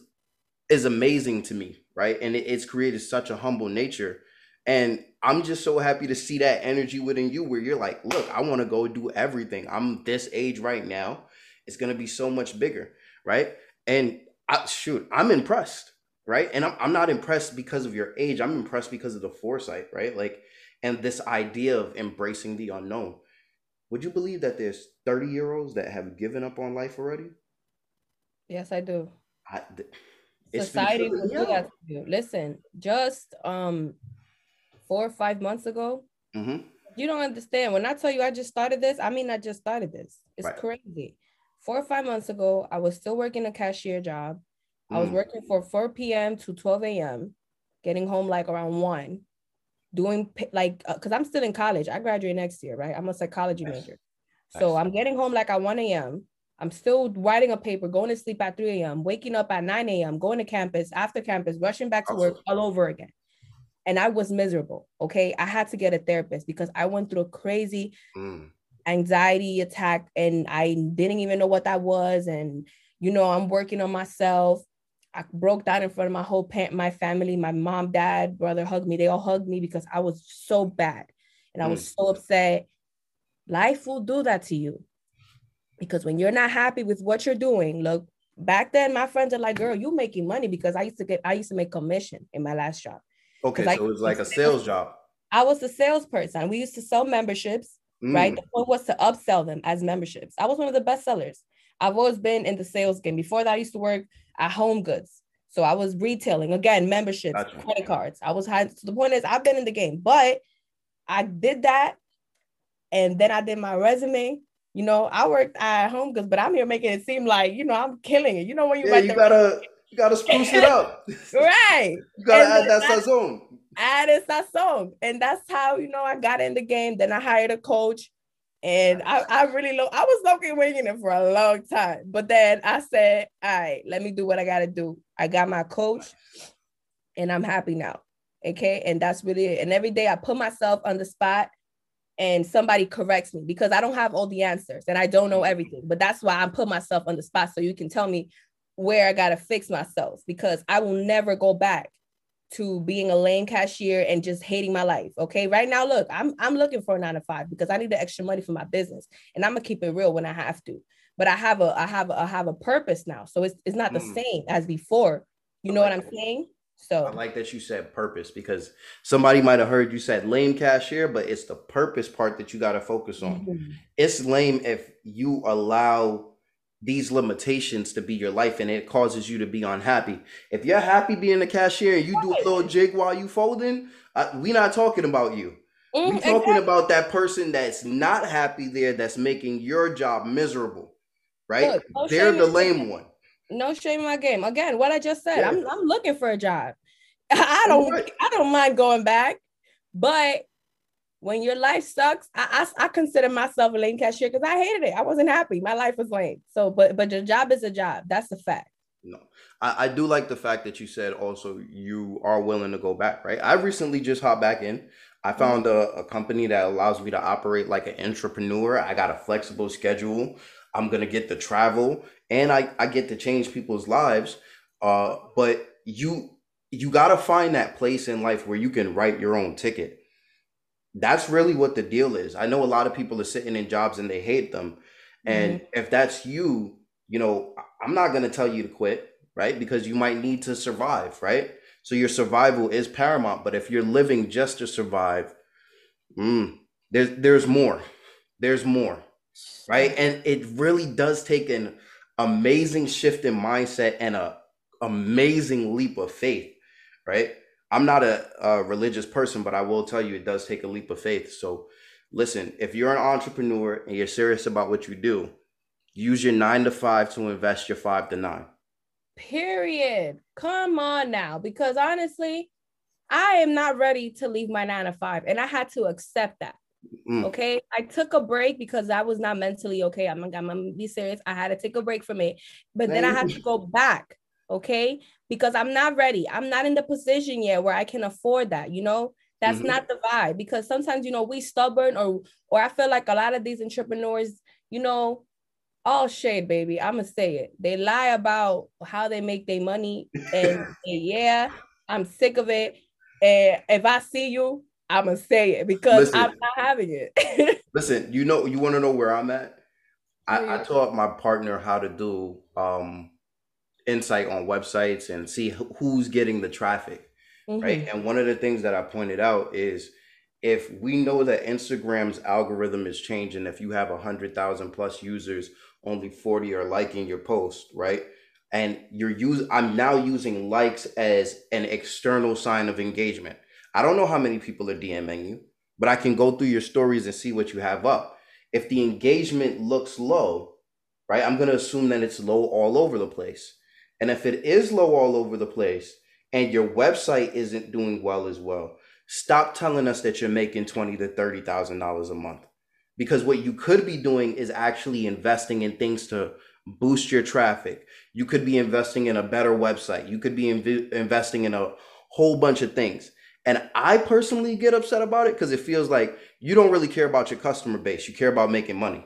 is amazing to me right? And it, it's created such a humble nature. And I'm just so happy to see that energy within you where you're like, look, I want to go do everything. I'm this age right now. It's going to be so much bigger, right? And I, shoot, I'm impressed, right? And I'm, I'm not impressed because of your age. I'm impressed because of the foresight, right? Like, and this idea of embracing the unknown. Would you believe that there's 30 year olds that have given up on life already? Yes, I do. I, th- Society will do that to you. Listen, just um four or five months ago, mm-hmm. you don't understand. When I tell you I just started this, I mean I just started this. It's right. crazy. Four or five months ago, I was still working a cashier job. Mm. I was mm. working for 4 p.m. to 12 a.m., getting home like around one, doing like because uh, I'm still in college. I graduate next year, right? I'm a psychology nice. major. So nice. I'm getting home like at 1 a.m. I'm still writing a paper, going to sleep at 3 a.m., waking up at 9 a.m., going to campus, after campus, rushing back to work all over again. And I was miserable. Okay. I had to get a therapist because I went through a crazy mm. anxiety attack and I didn't even know what that was. And, you know, I'm working on myself. I broke down in front of my whole pa- my family, my mom, dad, brother hugged me. They all hugged me because I was so bad and I was mm. so upset. Life will do that to you because when you're not happy with what you're doing, look, back then my friends are like, girl, you making money because I used to get I used to make commission in my last job. Okay, so I, it was like a sales job. I was a salesperson. We used to sell memberships, mm. right? The point was to upsell them as memberships. I was one of the best sellers. I've always been in the sales game. Before that, I used to work at Home Goods. So I was retailing again, memberships, gotcha. credit cards. I was high. So the point is, I've been in the game, but I did that, and then I did my resume, you know, I worked at Home Goods, but I'm here making it seem like, you know, I'm killing it. You know, when you yeah, you gotta you gotta spruce it up. *laughs* right. You gotta and add that sazon. Add that sazon. And that's how, you know, I got in the game. Then I hired a coach. And I, I really low, I was looking winging it for a long time. But then I said, all right, let me do what I gotta do. I got my coach and I'm happy now. Okay. And that's really it. And every day I put myself on the spot and somebody corrects me because I don't have all the answers and I don't know everything. But that's why I put myself on the spot so you can tell me where I gotta fix myself because I will never go back to being a lane cashier and just hating my life. Okay. Right now, look, I'm I'm looking for a nine to five because I need the extra money for my business. And I'm gonna keep it real when I have to. But I have a I have a, I have a purpose now. So it's it's not the mm. same as before. You know what I'm saying? So I like that you said purpose because somebody might have heard you said lame cashier, but it's the purpose part that you got to focus on. Mm-hmm. It's lame if you allow these limitations to be your life and it causes you to be unhappy. If you're happy being a cashier and you do a little jig while you folding, uh, we not talking about you. Mm, we talking exactly. about that person that's not happy there, that's making your job miserable, right? Look, They're the lame one no shame in my game. Again, what I just said, yeah. I'm I'm looking for a job. *laughs* I don't right. I don't mind going back, but when your life sucks, I I, I consider myself a lane cashier because I hated it. I wasn't happy. My life was lame. So, but but your job is a job. That's a fact. No, I, I do like the fact that you said also you are willing to go back. Right. I recently just hopped back in. I mm-hmm. found a, a company that allows me to operate like an entrepreneur. I got a flexible schedule. I'm gonna get the travel and I, I get to change people's lives. Uh, but you you gotta find that place in life where you can write your own ticket. That's really what the deal is. I know a lot of people are sitting in jobs and they hate them. And mm-hmm. if that's you, you know, I'm not gonna tell you to quit, right? Because you might need to survive, right? So your survival is paramount. But if you're living just to survive, mm, there's there's more. There's more right? And it really does take an amazing shift in mindset and a amazing leap of faith, right? I'm not a, a, religious person, but I will tell you it does take a leap of faith. So listen, if you're an entrepreneur and you're serious about what you do, use your nine to five to invest your five to nine. Period. Come on now, because honestly, I am not ready to leave my nine to five, and I had to accept that. Mm. Okay. I took a break because I was not mentally okay. I'm, I'm gonna be serious. I had to take a break from it, but then I had to go back. Okay. Because I'm not ready. I'm not in the position yet where I can afford that. You know, that's mm-hmm. not the vibe because sometimes, you know, we stubborn or, or I feel like a lot of these entrepreneurs, you know, all shade, baby. I'm gonna say it. They lie about how they make their money, and, *laughs* and yeah, I'm sick of it. And if I see you, I'm gonna say it because listen, I'm not having it. *laughs* listen, you know, you want to know where I'm at. I, I, taught my partner how to do um, insight on websites and see who's getting the traffic, mm-hmm. right? And one of the things that I pointed out is if we know that Instagram's algorithm is changing, if you have a hundred thousand plus users, only forty are liking your post, right? And you're use I'm now using likes as an external sign of engagement. I don't know how many people are DMing you, but I can go through your stories and see what you have up. If the engagement looks low, right, I'm going to assume that it's low all over the place. And if it is low all over the place and your website isn't doing well as well, stop telling us that you're making twenty to thirty thousand dollars a month. Because what you could be doing is actually investing in things to boost your traffic. You could be investing in a better website. You could be inv- investing in a whole bunch of things. And I personally get upset about it because it feels like you don't really care about your customer base. You care about making money.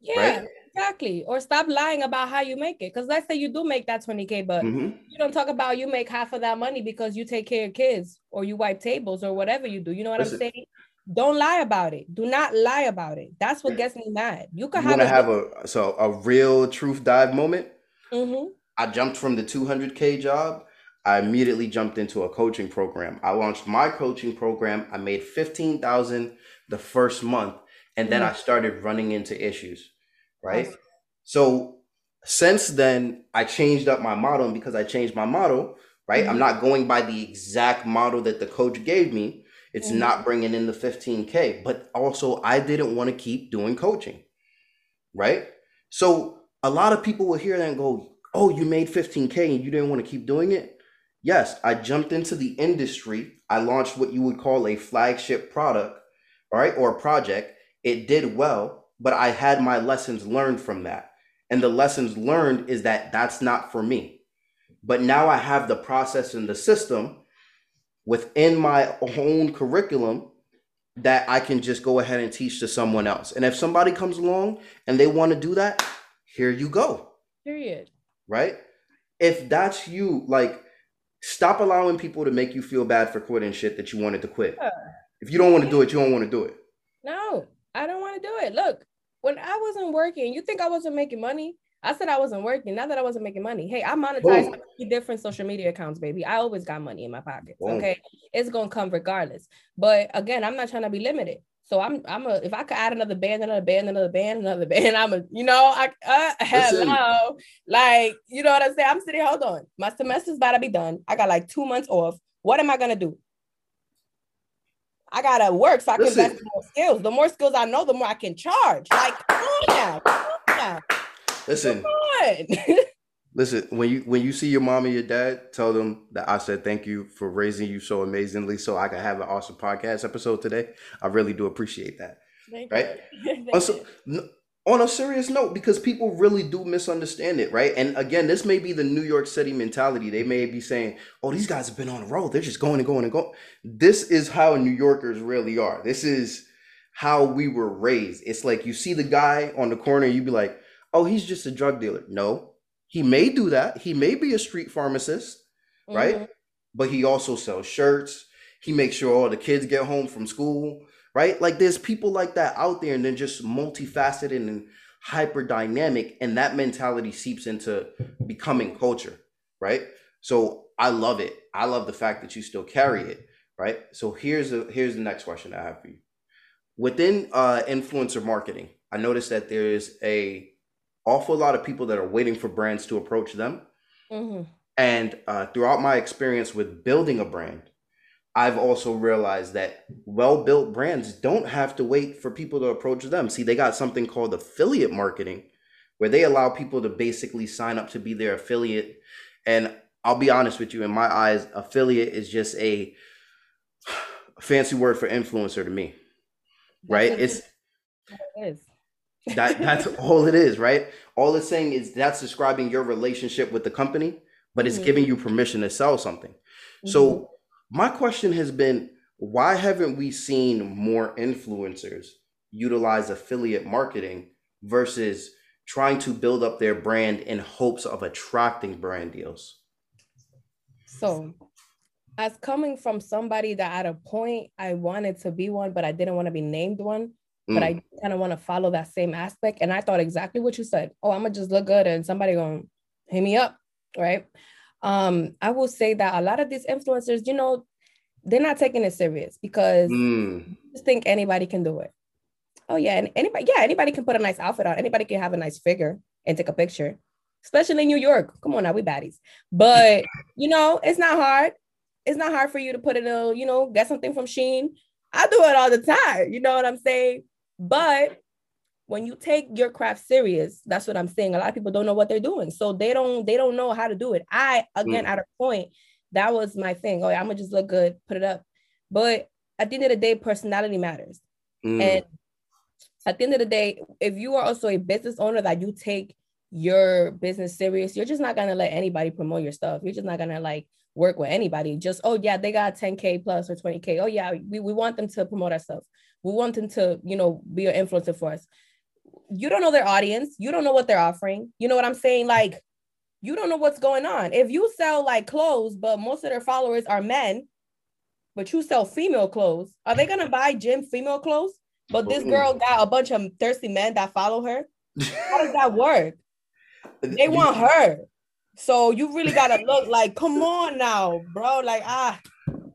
Yeah, right? exactly. Or stop lying about how you make it. Because let's say you do make that 20K, but mm-hmm. you don't talk about you make half of that money because you take care of kids or you wipe tables or whatever you do. You know what Listen, I'm saying? Don't lie about it. Do not lie about it. That's what gets me mad. You can you have, a, have a so a real truth dive moment. Mm-hmm. I jumped from the 200K job I immediately jumped into a coaching program. I launched my coaching program. I made 15,000 the first month and then mm. I started running into issues, right? Awesome. So since then I changed up my model and because I changed my model, right? Mm-hmm. I'm not going by the exact model that the coach gave me. It's mm-hmm. not bringing in the 15k, but also I didn't want to keep doing coaching. Right? So a lot of people will hear that and go, "Oh, you made 15k and you didn't want to keep doing it?" Yes, I jumped into the industry. I launched what you would call a flagship product, right, or project. It did well, but I had my lessons learned from that. And the lessons learned is that that's not for me. But now I have the process and the system within my own curriculum that I can just go ahead and teach to someone else. And if somebody comes along and they want to do that, here you go. Period. Right? If that's you, like, stop allowing people to make you feel bad for quitting shit that you wanted to quit. Yeah. If you don't want to do it, you don't want to do it. No, I don't want to do it. Look, when I wasn't working, you think I wasn't making money? I said I wasn't working, not that I wasn't making money. Hey, I monetized different social media accounts, baby. I always got money in my pockets. Boom. Okay. It's gonna come regardless. But again, I'm not trying to be limited. So I'm I'm a if I could add another band, another band, another band, another *laughs* band, I'm a you know, I uh hello. Like, you know what I'm saying? I'm sitting, hold on. My semester's about to be done. I got like two months off. What am I gonna do? I gotta work so I can invest more skills. The more skills I know, the more I can charge. Like, come on now. Come on now. Listen. *laughs* listen, when you when you see your mom and your dad, tell them that I said thank you for raising you so amazingly, so I can have an awesome podcast episode today. I really do appreciate that. Thank right? *laughs* also, on a serious note, because people really do misunderstand it, right? And again, this may be the New York City mentality. They may be saying, "Oh, these guys have been on the road; they're just going and going and going." This is how New Yorkers really are. This is how we were raised. It's like you see the guy on the corner, you be like, oh, he's just a drug dealer. No, he may do that. He may be a street pharmacist, mm-hmm. right? But he also sells shirts. He makes sure all the kids get home from school, right? Like there's people like that out there, and they're just multifaceted and hyper dynamic, and that mentality seeps into becoming culture, right? So I love it. I love the fact that you still carry it, right? So here's a here's the next question I have for you. Within uh, influencer marketing, I noticed that there is a awful lot of people that are waiting for brands to approach them. Mm-hmm. And uh, throughout my experience with building a brand, I've also realized that well built brands don't have to wait for people to approach them. See, they got something called affiliate marketing where they allow people to basically sign up to be their affiliate. And I'll be honest with you, in my eyes, affiliate is just a *sighs* fancy word for influencer to me. Right? It's it is. That *laughs* that's all it is, right? All it's saying is that's describing your relationship with the company, but it's mm-hmm. giving you permission to sell something. Mm-hmm. So my question has been why haven't we seen more influencers utilize affiliate marketing versus trying to build up their brand in hopes of attracting brand deals? So, as coming from somebody that at a point I wanted to be one, but I didn't want to be named one, but mm. I kind of want to follow that same aspect. And I thought exactly what you said. Oh, I'm gonna just look good and somebody gonna hit me up, right? Um, I will say that a lot of these influencers, you know, they're not taking it serious because mm. just think anybody can do it. Oh yeah, and anybody, yeah, anybody can put a nice outfit on. Anybody can have a nice figure and take a picture, especially in New York. Come on now, we baddies. But *laughs* you know, it's not hard. It's not hard for you to put it in, you know, get something from Shein. I do it all the time. You know what I'm saying? But when you take your craft serious, that's what I'm saying. A lot of people don't know what they're doing. So they don't they don't know how to do it. I again mm. at a point, that was my thing. Oh, yeah, I'm gonna just look good, put it up. But at the end of the day, personality matters. Mm. And at the end of the day, if you are also a business owner that you take your business serious, you're just not gonna let anybody promote your stuff. You're just not gonna like work with anybody. Just oh yeah, they got 10k plus or 20k. Oh yeah, we, we want them to promote our stuff. We want them to, you know, be an influencer for us. You don't know their audience. You don't know what they're offering. You know what I'm saying? Like, you don't know what's going on. If you sell like clothes, but most of their followers are men, but you sell female clothes, are they gonna buy gym female clothes? But this girl got a bunch of thirsty men that follow her. How does that work? *laughs* They want her. So you really gotta look like, come on now, bro. Like, ah,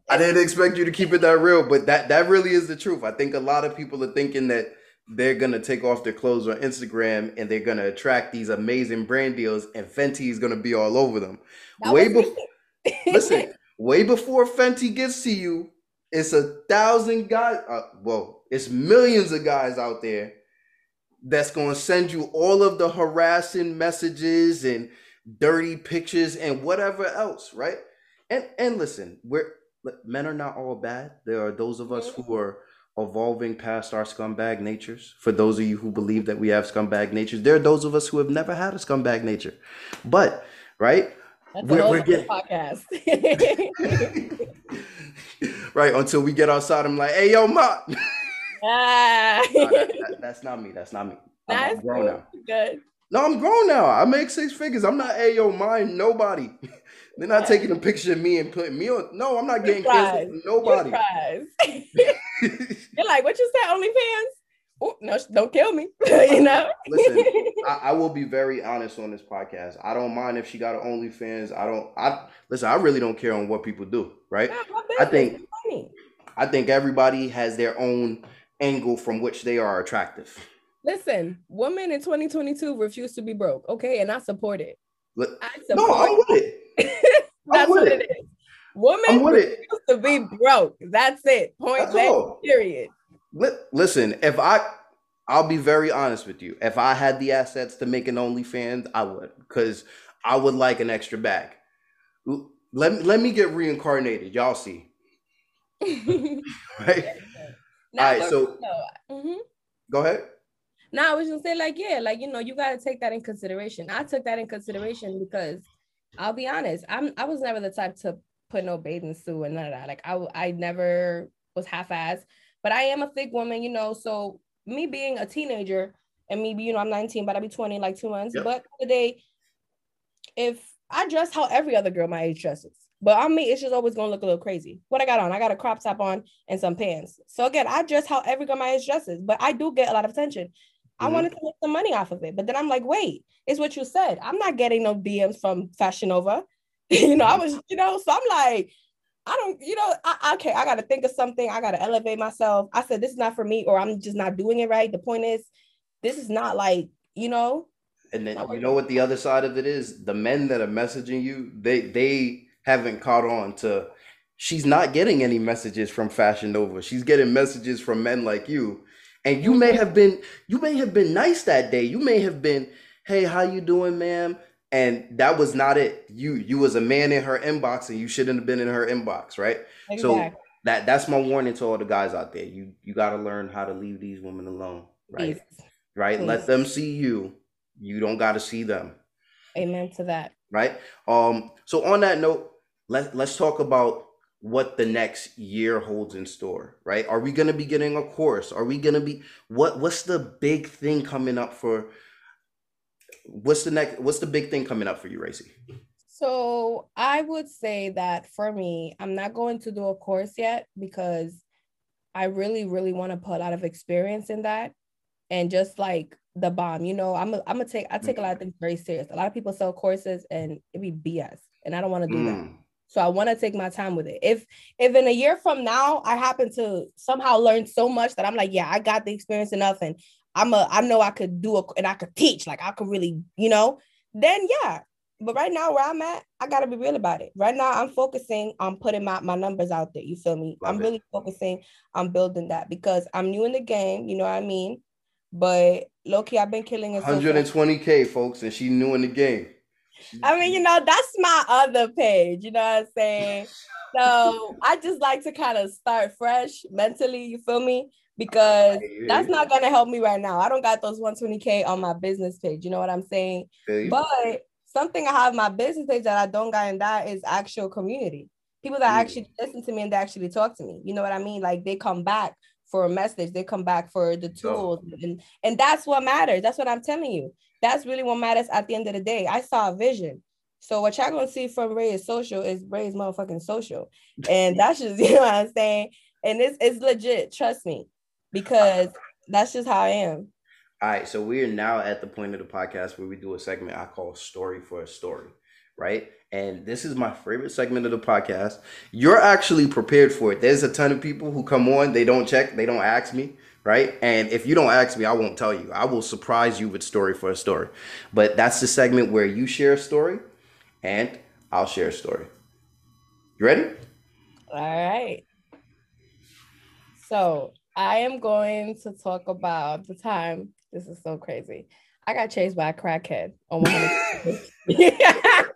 I didn't expect you to keep it that real, but that that really is the truth. I think a lot of people are thinking that they're gonna take off their clothes on Instagram and they're gonna attract these amazing brand deals, and Fenty is gonna be all over them. That way before, *laughs* listen, way before Fenty gets to you, it's a thousand guys. Uh, well, it's millions of guys out there that's gonna send you all of the harassing messages and dirty pictures and whatever else, right? And and listen, we're men are not all bad. There are those of us who are evolving past our scumbag natures. For those of you who believe that we have scumbag natures, there are those of us who have never had a scumbag nature. But right, That's We're- we're getting- podcast. *laughs* *laughs* right until we get outside, I'm like, hey yo, ma. ah. *laughs* That- that- that's not me. That's not me. I'm, I'm That's grown now. good. No, I'm grown now. I make six figures. I'm not Ayo mine nobody. They're not taking a picture of me and putting me on. No, I'm not getting canceled nobody. *laughs* *laughs* You're like, what you say, OnlyFans? Oh, no, don't kill me. *laughs* you know? Listen, I, I will be very honest on this podcast. I don't mind if she got an OnlyFans. I don't. I listen. I really don't care on what people do. Right. I think- I think everybody has their own angle from which they are attractive. Listen, women in 2022 refuse to be broke. Okay, and I support it. Look- I No, support I'm with it. That's with what it. it is. It. to be broke. That's it. Point That's blank. all. Period. Li- Listen, if I, I'll be very honest with you. If I had the assets to make an OnlyFans, I would, because I would like an extra bag. Let me let me get reincarnated. Y'all see, *laughs* right? Now, All right, but so- no, mhm. Go ahead. No, I was gonna say like yeah, like you know, you gotta take that in consideration. I took that in consideration because I'll be honest, I'm I was never the type to put no bathing suit and none of that. Like I, I never was half-assed, but I am a thick woman, you know. So me being a teenager and me, be- you know, I'm 19, but I'll be 20 in like two months. Yep. But today, if I dress how every other girl my age dresses, but on me, it's just always gonna look a little crazy. What I got on, I got a crop top on and some pants. So again, I dress how every girl my age dresses, but I do get a lot of attention. I Mhm. wanted to make some money off of it, but then I'm like, wait, it's what you said. I'm not getting no DMs from Fashion Nova. *laughs* you know, I mm-hmm. was, you know, so I'm like, I don't, you know, I, okay, I got to think of something. I got to elevate myself. I said, this is not for me, or I'm just not doing it right. The point is, this is not like, you know, And then you know what the other side of it is? The men that are messaging you, they they haven't caught on to. She's not getting any messages from Fashion Nova. She's getting messages from men like you, and you may mm-hmm. have been you may have been nice that day. You may have been, hey, how you doing, ma'am? And that was not it. You you was a man in her inbox, and you shouldn't have been in her inbox, right? exactly. So- That that's my warning to all the guys out there. You you got to learn how to leave these women alone, right? Please. Right. Let them see you. You don't got to see them. Amen to that. right? Um, so on that note, let let's talk about what the next year holds in store, right? Are we gonna be getting a course? Are we gonna be what what's the big thing coming up for what's the next what's the big thing coming up for you, Racy? So I would say that for me, I'm not going to do a course yet because I really, really want to put a lot of experience in that. And just like the bomb, you know, I'm a, I'm gonna take I take a lot of things very serious. A lot of people sell courses and it be BS, and I don't want to do that. Mm, So I want to take my time with it. If if in a year from now I happen to somehow learn so much that I'm like, yeah, I got the experience enough, and I'm a I know I could do it and I could teach, like I could really, you know, then yeah. But right now where I'm at, I gotta be real about it. Right now I'm focusing on putting my, my numbers out there. You feel me? Love I'm it. really focusing on building that because I'm new in the game, you know what I mean? But Loki, I've been killing it. 120k folks, and she new in the game. I mean, you know, that's my other page, you know what I'm saying? *laughs* So I just like to kind of start fresh mentally, you feel me? Because that's not gonna help me right now. I don't got those 120k on my business page, you know what I'm saying? But something I have my business page that I don't got in that is actual community. People that actually listen to me and they actually talk to me. You know what I mean? Like they come back for a message, they come back for the tools, and, and that's what matters. That's what I'm telling you. That's really what matters at the end of the day. I saw a vision. So what y'all gonna see from Ray is social is Ray's motherfucking social. And *laughs* that's just, *laughs* you know what I'm saying? And it's it's legit, trust me, because that's just how I am. All right, so we are now at the point of the podcast where we do a segment I call Story for a Story, right? And this is my favorite segment of the podcast. You're actually prepared for it. There's a ton of people who come on, they don't check, they don't ask me, right? And if you don't ask me, I won't tell you. I will surprise you with Story for a Story. But that's the segment where you share a story and I'll share a story. You ready? All right. So I am going to talk about the time. This is so crazy. I got chased by a crackhead on 125th. *laughs*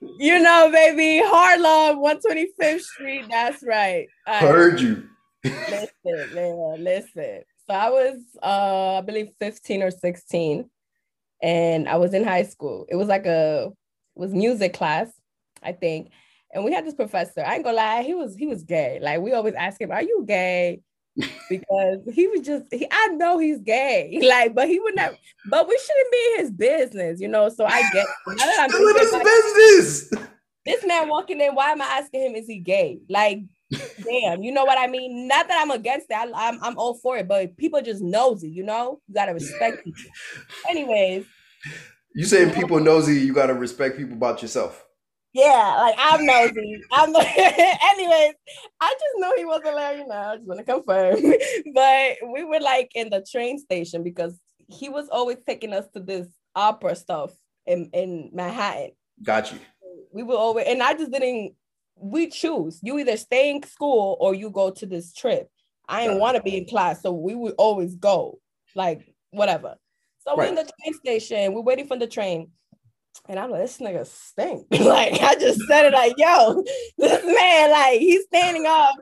*laughs* you know, baby, Harlem, 125th Street. That's right. I Heard you. listen, man, listen. So I was, uh, I believe, 15 or 16, and I was in high school. It was like a, it was music class, I think. And we had this professor. I ain't gonna lie, he was he was gay. Like we always ask him, "Are you gay?" Because he was just he, I know he's gay, *laughs* like, but he would not. But we shouldn't be in his business, you know. So I get now that I'm in his like, business. This man walking in, why am I asking him? Is he gay? Like, damn, you know what I mean? Not that I'm against that. I'm I'm all for it, but people just nosy, you know. You gotta respect people. *laughs* Anyways, you saying people nosy, you gotta respect people about yourself. Yeah, like I'm nosy. I'm the- anyways, I just know he wasn't there, you know. I just want to confirm. but we were like in the train station because he was always taking us to this opera stuff in, in Manhattan. Got you. We were always and I just didn't we choose. You either stay in school or you go to this trip. I didn't want to be in class, so we would always go, like whatever. So right. we're in the train station, we're waiting for the train and I'm like, this nigga stink. *laughs* like I just said it like, yo, *laughs* this man, like he's standing up,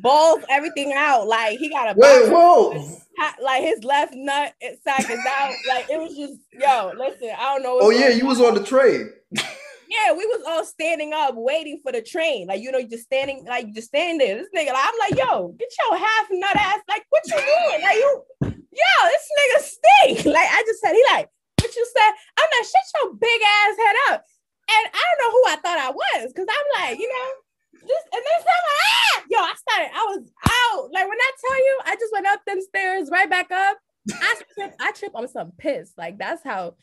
balls everything out. Like he got a wait, whoa. Like his left nut sack is out. Like it was just, yo, listen, I don't know. Oh yeah, you was on the train. yeah, we was all standing up waiting for the train. Like, you know, you just standing, like just standing there. This nigga, like, I'm like, yo, get your half nut ass. Like, what you doing? Like you, yo, this nigga stink. Like I just said, he like, what you said. I'm like, shut your big ass head up. And I don't know who I thought I was, because I'm like, you know, this and then someone, ah! yo, I started, I was out. Like when I tell you, I just went up them stairs, right back up. I trip, I trip on some piss. Like that's how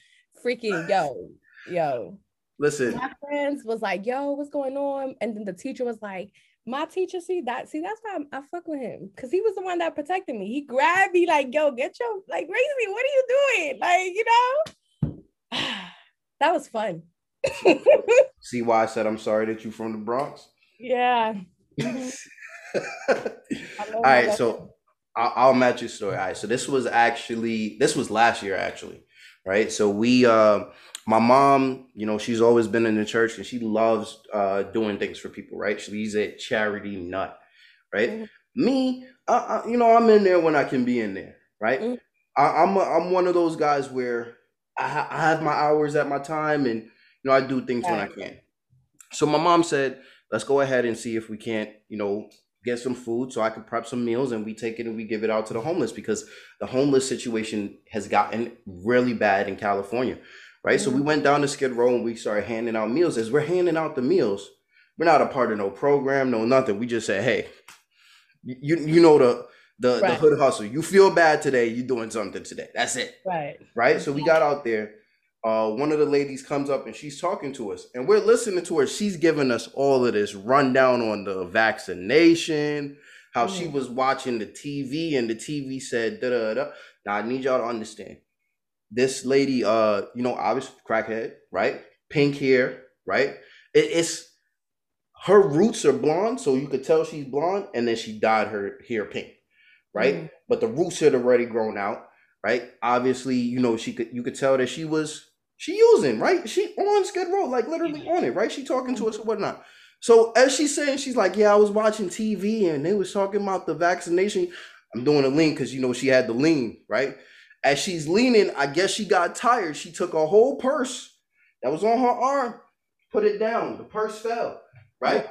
freaking yo, yo. Listen, my friends was like, yo, what's going on? And then the teacher was like, my teacher, see that, see, that's why I'm, i fuck with him because he was the one that protected me. He grabbed me like, yo, get your like, raise me. What are you doing? Like, you know, *sighs* that was fun. *laughs* see why I said I'm sorry that you from the Bronx? Yeah. *laughs* All right, so I'll, I'll match your story. All right, so this was actually this was last year actually, right? So we uh my mom, you know, she's always been in the church and she loves uh, doing things for people, right? She's a charity nut, right? Mm-hmm. Me, I, I, you know, I'm in there when I can be in there, right? Mm-hmm. I, am a, I'm one of those guys where I, I, have my hours at my time and, you know, I do things when I can. So my mom said, let's go ahead and see if we can't, you know, get some food so I can prep some meals and we take it and we give it out to the homeless because the homeless situation has gotten really bad in California right? Mm-hmm. So we mm-hmm. went down to Skid Row and we started handing out meals. As we're handing out the meals, we're not a part of no program, no nothing. We just said, hey, you you know the the, right. the hood hustle. You feel bad today, you're doing something today. That's it. Right. Right. So we got out there. Uh, one of the ladies comes up and she's talking to us, and we're listening to her. She's giving us all of this rundown on the vaccination, how mm-hmm. she was watching the TV, and the TV said da da da. Now I need y'all to understand this lady, uh, you know, obviously crackhead, right? Pink hair, right? It, it's her roots are blonde, so you could tell she's blonde, and then she dyed her hair pink, right? Mm. But the roots had already grown out, right? Obviously, you know, she could you could tell that she was she using, right? She on Skid Row, like literally on it, right? She talking to us or whatnot. So as she's saying, she's like, Yeah, I was watching TV and they was talking about the vaccination. I'm doing a lean because you know she had the lean, right? As she's leaning, I guess she got tired. She took a whole purse that was on her arm, put it down. The purse fell, right?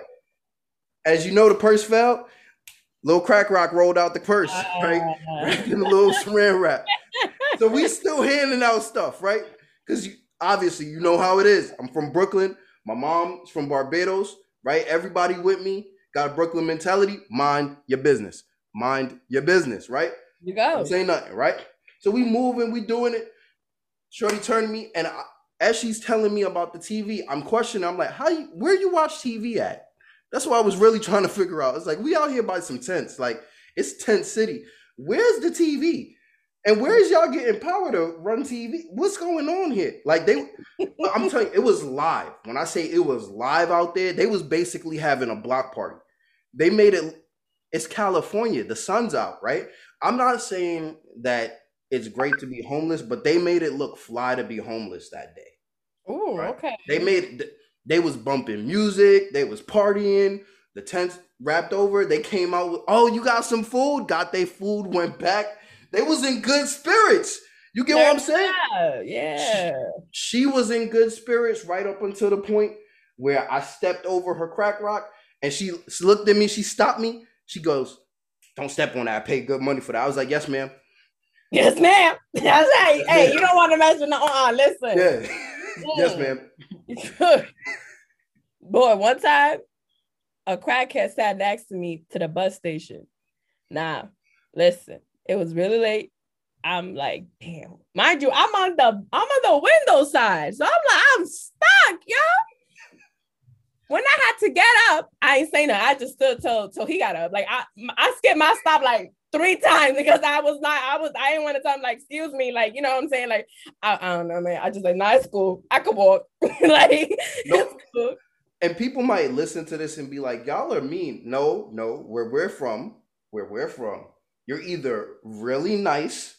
As you know, the purse fell. Little crack rock rolled out the purse, ah. right? Wrapped in a little *laughs* saran wrap. So we still handing out stuff, right? Because obviously you know how it is. I'm from Brooklyn. My mom's from Barbados, right? Everybody with me got a Brooklyn mentality. Mind your business. Mind your business, right? You go. Say nothing, right? So we moving, we doing it. Shorty turned me, and I, as she's telling me about the TV, I'm questioning. I'm like, how you, where you watch TV at? That's what I was really trying to figure out. It's like we out here by some tents. Like it's tent city. Where's the TV? And where's y'all getting power to run TV? What's going on here? Like they, I'm *laughs* telling you, it was live. When I say it was live out there, they was basically having a block party. They made it. It's California. The sun's out, right? I'm not saying that it's great to be homeless, but they made it look fly to be homeless that day. Oh, right? okay. They made they was bumping music, they was partying, The tents wrapped over. They came out with, oh, you got some food. Got their food. Went back. They was in good spirits. You get what I'm saying? Yeah. yeah. She, she was in good spirits right up until the point where I stepped over her crack rock and she, she looked at me. She stopped me. She goes, "Don't step on that. I paid good money for that." I was like, "Yes, ma'am." Yes, ma'am. *laughs* That's hey, hey, you don't want to mess with no. Uh, listen. Yeah. yes, ma'am. *laughs* Boy, one time a crackhead sat next to me to the bus station. Now, listen, it was really late. I'm like, damn. Mind you, I'm on the I'm on the window side. So I'm like, I'm stuck, yo. When I had to get up, I ain't saying that. I just stood till till he got up. Like I I skipped my stop like three times because I was not, I was, I didn't want to tell him like, excuse me, like, you know what I'm saying? Like, I, I don't know, man. I just like, nice school. I could walk. *laughs* like, cool. and people might listen to this and be like, y'all are mean. No, no, where we're from, where we're from, you're either really nice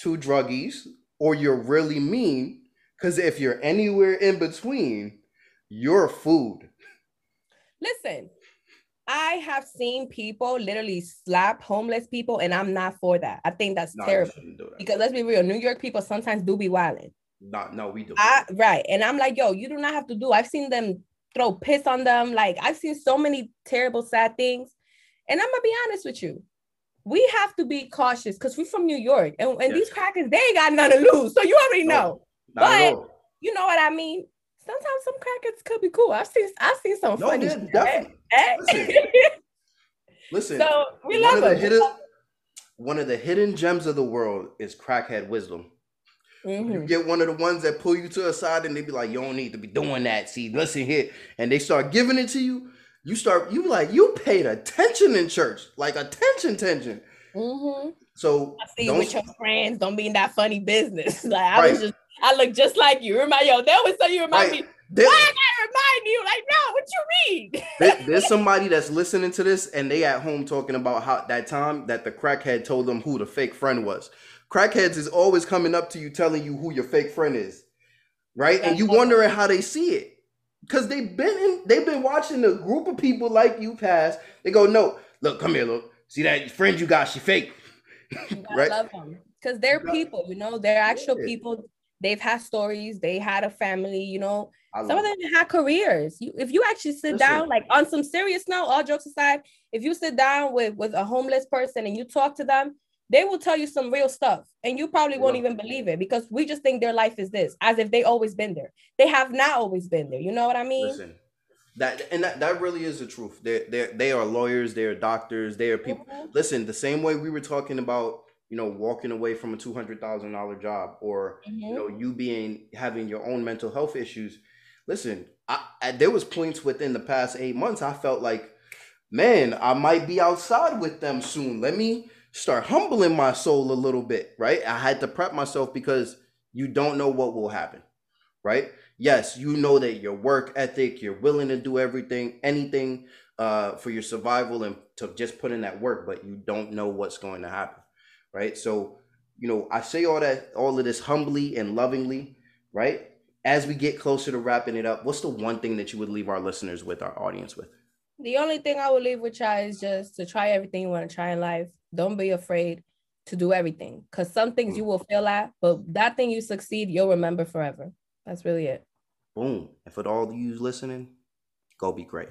to druggies or you're really mean. Because if you're anywhere in between, you're food. Listen, I have seen people literally slap homeless people, and I'm not for that. I think that's no, terrible. That. Because let's be real, New York people sometimes do be wilding. No, no, we do. I, right. And I'm like, yo, you do not have to do. I've seen them throw piss on them. Like I've seen so many terrible, sad things. And I'm gonna be honest with you. We have to be cautious because we're from New York. And, and yes. these crackers, they ain't got nothing to lose. So you already know. No, but you know what I mean? Sometimes some crackers could be cool. I've seen I've seen some no, funny. Definitely. Listen, *laughs* listen. So we love one of, hidden, one of the hidden gems of the world is crackhead wisdom. Mm-hmm. You get one of the ones that pull you to a side and they be like, "You don't need to be doing that." See, listen here, and they start giving it to you. You start, you like, you paid attention in church, like attention, tension. Mm-hmm. So I see you with your friends. Don't be in that funny business. *laughs* Like I right. was just, I look just like you. Remind yo, they always say you remind right. me. There, Why I gotta remind you? Like, no, what you mean? there, there's somebody that's listening to this and they at home talking about how that time that the crackhead told them who the fake friend was. Crackheads is always coming up to you telling you who your fake friend is. Right? That's and you wondering how they see it. Because they've been in, they've been watching a group of people like you pass. They go, no, look, come here, look. See that friend you got, she fake. *laughs* right? love them. Because they're people, you know, they're actual yeah. people. They've had stories, they had a family, you know some of them had careers. You, if you actually sit Listen. down, like on some serious note, all jokes aside, if you sit down with with a homeless person and you talk to them, they will tell you some real stuff, and you probably won't even believe it because we just think their life is this, as if they always been there. They have not always been there. You know what I mean? Listen, that and that, that really is the truth. They they they are lawyers, they are doctors, they are people. Mm-hmm. Listen, the same way we were talking about you know walking away from a two hundred thousand dollar job or mm-hmm. you know you being having your own mental health issues listen, I, I, there was points within the past eight months I felt like, man, I might be outside with them soon. Let me start humbling my soul a little bit, right? I had to prep myself because you don't know what will happen, right? Yes, you know that your work ethic, you're willing to do everything, anything uh, for your survival and to just put in that work, but you don't know what's going to happen, right? So, you know, I say all that, all of this humbly and lovingly, right? as we get closer to wrapping it up, what's the one thing that you would leave our listeners with, our audience with? The only thing I would leave with y'all is just to try everything you want to try in life. Don't be afraid to do everything because some things you mm. will fail at, but that thing you succeed, you'll remember forever. That's really it. Boom. And for all of you listening, go be great.